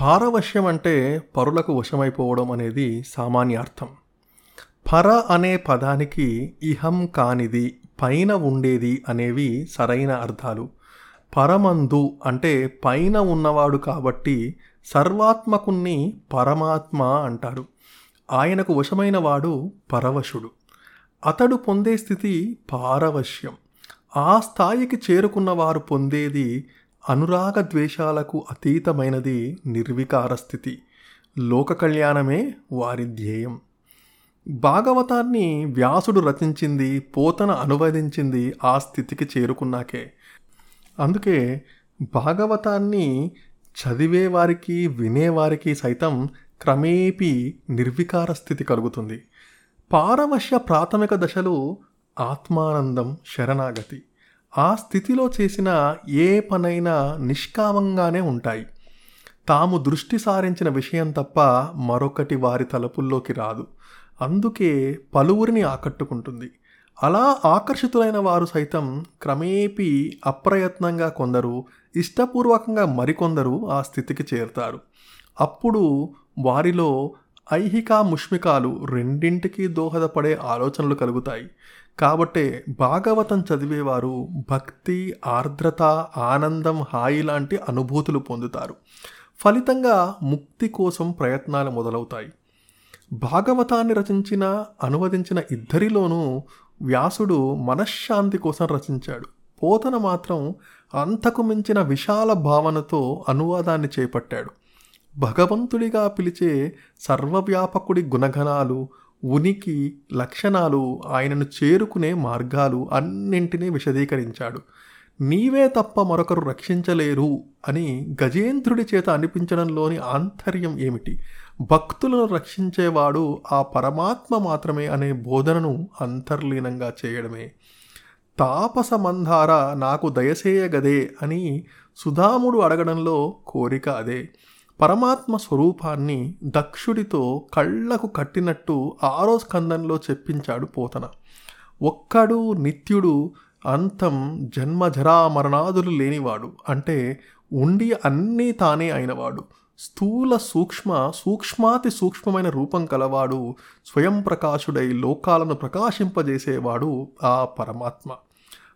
పారవశ్యం అంటే పరులకు వశమైపోవడం అనేది సామాన్య అర్థం పర అనే పదానికి ఇహం కానిది పైన ఉండేది అనేవి సరైన అర్థాలు. పరమందు అంటే పైన ఉన్నవాడు కాబట్టి సర్వాత్మకుణ్ణి పరమాత్మ అంటారు. ఆయనకు వశమైన వాడు పరవశుడు. అతడు పొందే స్థితి పారవశ్యం. ఆ స్థాయికి చేరుకున్న వారు పొందేది అనురాగ ద్వేషాలకు అతీతమైనది నిర్వికార స్థితి. లోక కళ్యాణమే వారి ధ్యేయం. భాగవతాన్ని వ్యాసుడు రచించింది పోతన అనువదించింది ఆ స్థితికి చేరుకున్నాకే. అందుకే భాగవతాన్ని చదివేవారికి వినేవారికి సైతం క్రమేపీ నిర్వికార స్థితి కలుగుతుంది. పారవశ్య ప్రాథమిక దశలు ఆత్మానందం శరణాగతి. ఆ స్థితిలో చేసిన ఏ పనైనా నిష్కామంగానే ఉంటాయి. తాము దృష్టి సారించిన విషయం తప్ప మరొకటి వారి తలుపుల్లోకి రాదు. అందుకే పలువురిని ఆకట్టుకుంటుంది. అలా ఆకర్షితులైన వారు సైతం క్రమేపీ అప్రయత్నంగా కొందరు ఇష్టపూర్వకంగా మరికొందరు ఆ స్థితికి చేరుతారు. అప్పుడు వారిలో ఐహిక ముష్మికాలు రెండింటికి దోహదపడే ఆలోచనలు కలుగుతాయి. కాబట్టే భాగవతం చదివేవారు భక్తి ఆర్ద్రత ఆనందం హాయి లాంటి అనుభూతులు పొందుతారు. ఫలితంగా ముక్తి కోసం ప్రయత్నాలు మొదలవుతాయి. భాగవతాన్ని రచించిన అనువదించిన ఇద్దరిలోనూ వ్యాసుడు మనశ్శాంతి కోసం రచించాడు. పోతన మాత్రం అంతకు మించిన విశాల భావనతో అనువాదాన్ని చేపట్టాడు. భగవంతుడిగా పిలిచే సర్వవ్యాపకుడి గుణగణాలు ఉనికి లక్షణాలు ఆయనను చేరుకునే మార్గాలు అన్నింటినీ విశదీకరించాడు. నీవే తప్ప మరొకరు రక్షించలేరు అని గజేంద్రుడి చేత అనిపించడంలోని ఆంతర్యం ఏమిటి? భక్తులను రక్షించేవాడు ఆ పరమాత్మ మాత్రమే అనే బోధనను అంతర్లీనంగా చేయడమే. తాపస మంధార నాకు దయసేయగదే అని సుధాముడు అడగడంలో కోరిక అదే. పరమాత్మ స్వరూపాన్ని దక్షుడితో కళ్ళకు కట్టినట్టు ఆరో స్కందంలో చెప్పించాడు పోతన. ఒక్కడు నిత్యుడు అంతం జన్మజరా మరణాదులు లేనివాడు. అంటే ఉండి అన్నీ తానే అయినవాడు. స్థూల సూక్ష్మ సూక్ష్మాతి సూక్ష్మమైన రూపం కలవాడు స్వయం ప్రకాశుడై లోకాలను ప్రకాశింపజేసేవాడు ఆ పరమాత్మ.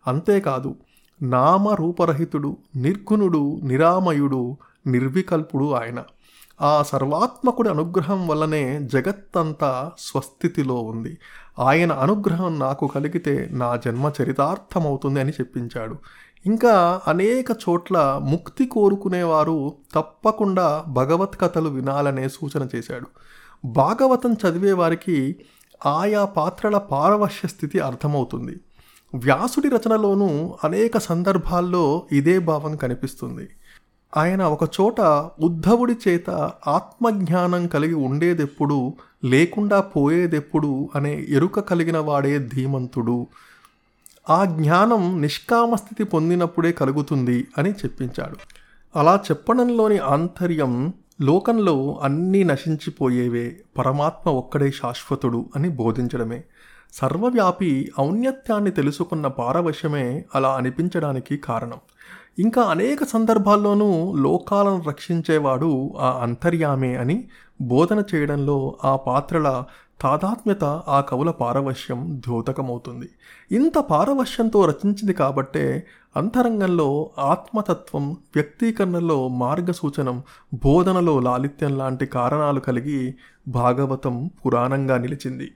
అంతేకాదు నామరూపరహితుడు నిర్గుణుడు నిరామయుడు నిర్వికల్పుడు ఆయన. ఆ సర్వాత్మకుడి అనుగ్రహం వల్లనే జగత్తంతా స్వస్థితిలో ఉంది. ఆయన అనుగ్రహం నాకు కలిగితే నా జన్మ చరితార్థమవుతుంది అని చెప్పించాడు. ఇంకా అనేక చోట్ల ముక్తి కోరుకునేవారు తప్పకుండా భగవత్ కథలు వినాలనే సూచన చేశాడు. భాగవతం చదివే వారికి ఆయా పాత్రల పారవశ్య స్థితి అర్థమవుతుంది. వ్యాసుడి రచనలోనూ అనేక సందర్భాల్లో ఇదే భావం కనిపిస్తుంది. ఆయన ఒకచోట ఉద్ధవుడి చేత ఆత్మజ్ఞానం కలిగి ఉండేదెప్పుడు లేకుండా పోయేదెప్పుడు అనే ఎరుక కలిగిన వాడే ధీమంతుడు. ఆ జ్ఞానం నిష్కామస్థితి పొందినప్పుడే కలుగుతుంది అని చెప్పించాడు. అలా చెప్పడంలోని ఆంతర్యం లోకంలో అన్నీ నశించిపోయేవే పరమాత్మ ఒక్కడే శాశ్వతుడు అని బోధించడమే. సర్వవ్యాపి ఔన్నత్యాన్ని తెలుసుకున్న పారవశ్యమే అలా అనిపించడానికి కారణం. ఇంకా అనేక సందర్భాల్లోనూ లోకాలను రక్షించేవాడు ఆ అంతర్యామే అని బోధన చేయడంలో ఆ పాత్రల తాదాత్మ్యత ఆ కవుల పారవశ్యం ద్యోతకమవుతుంది. ఇంత పారవశ్యంతో రచించింది కాబట్టే అంతరంగంలో ఆత్మతత్వం వ్యక్తీకరణలో మార్గసూచనం బోధనలో లాలిత్యం లాంటి కారణాలు కలిగి భాగవతం పురాణంగా నిలిచింది.